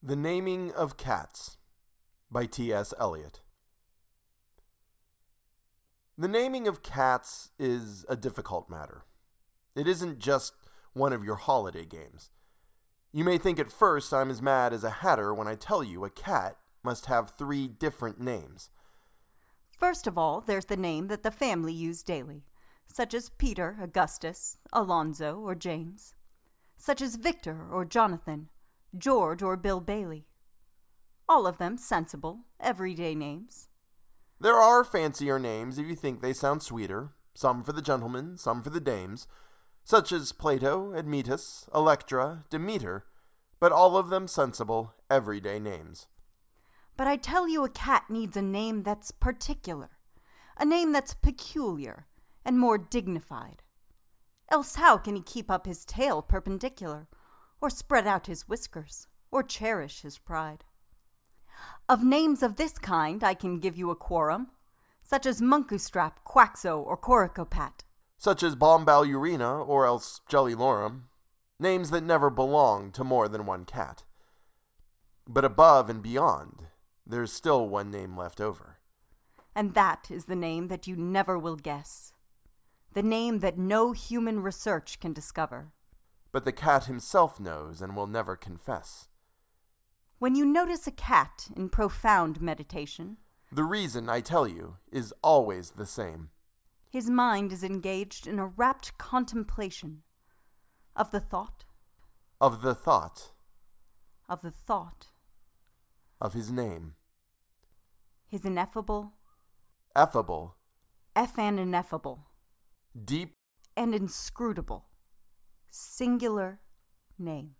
The Naming of Cats by T.S. Eliot. The naming of cats is a difficult matter. It isn't just one of your holiday games. You may think at first I'm as mad as a hatter when I tell you a cat must have three different names. First of all, there's the name that the family use daily, such as Peter, Augustus, Alonzo, or James, such as Victor or Jonathan, George or Bill Bailey. All of them sensible, everyday names. There are fancier names if you think they sound sweeter, some for the gentlemen, some for the dames, such as Plato, Admetus, Electra, Demeter, but all of them sensible, everyday names. But I tell you, a cat needs a name that's particular, a name that's peculiar and more dignified. Else, how can he keep up his tail perpendicular, or spread out his whiskers, or cherish his pride? Of names of this kind I can give you a quorum, such as Munkustrap, Quaxo, or Coricopat. Such as Bombalurina or else Jellylorum, names that never belong to more than one cat. But above and beyond, there's still one name left over. And that is the name that you never will guess. The name that no human research can discover. But the cat himself knows and will never confess. When you notice a cat in profound meditation, The reason, I tell you, is always the same. his mind is engaged in a rapt contemplation of the thought, Of the thought, of the thought, of his name. his ineffable, Effable, Effanineffable, deep. And inscrutable, singular name.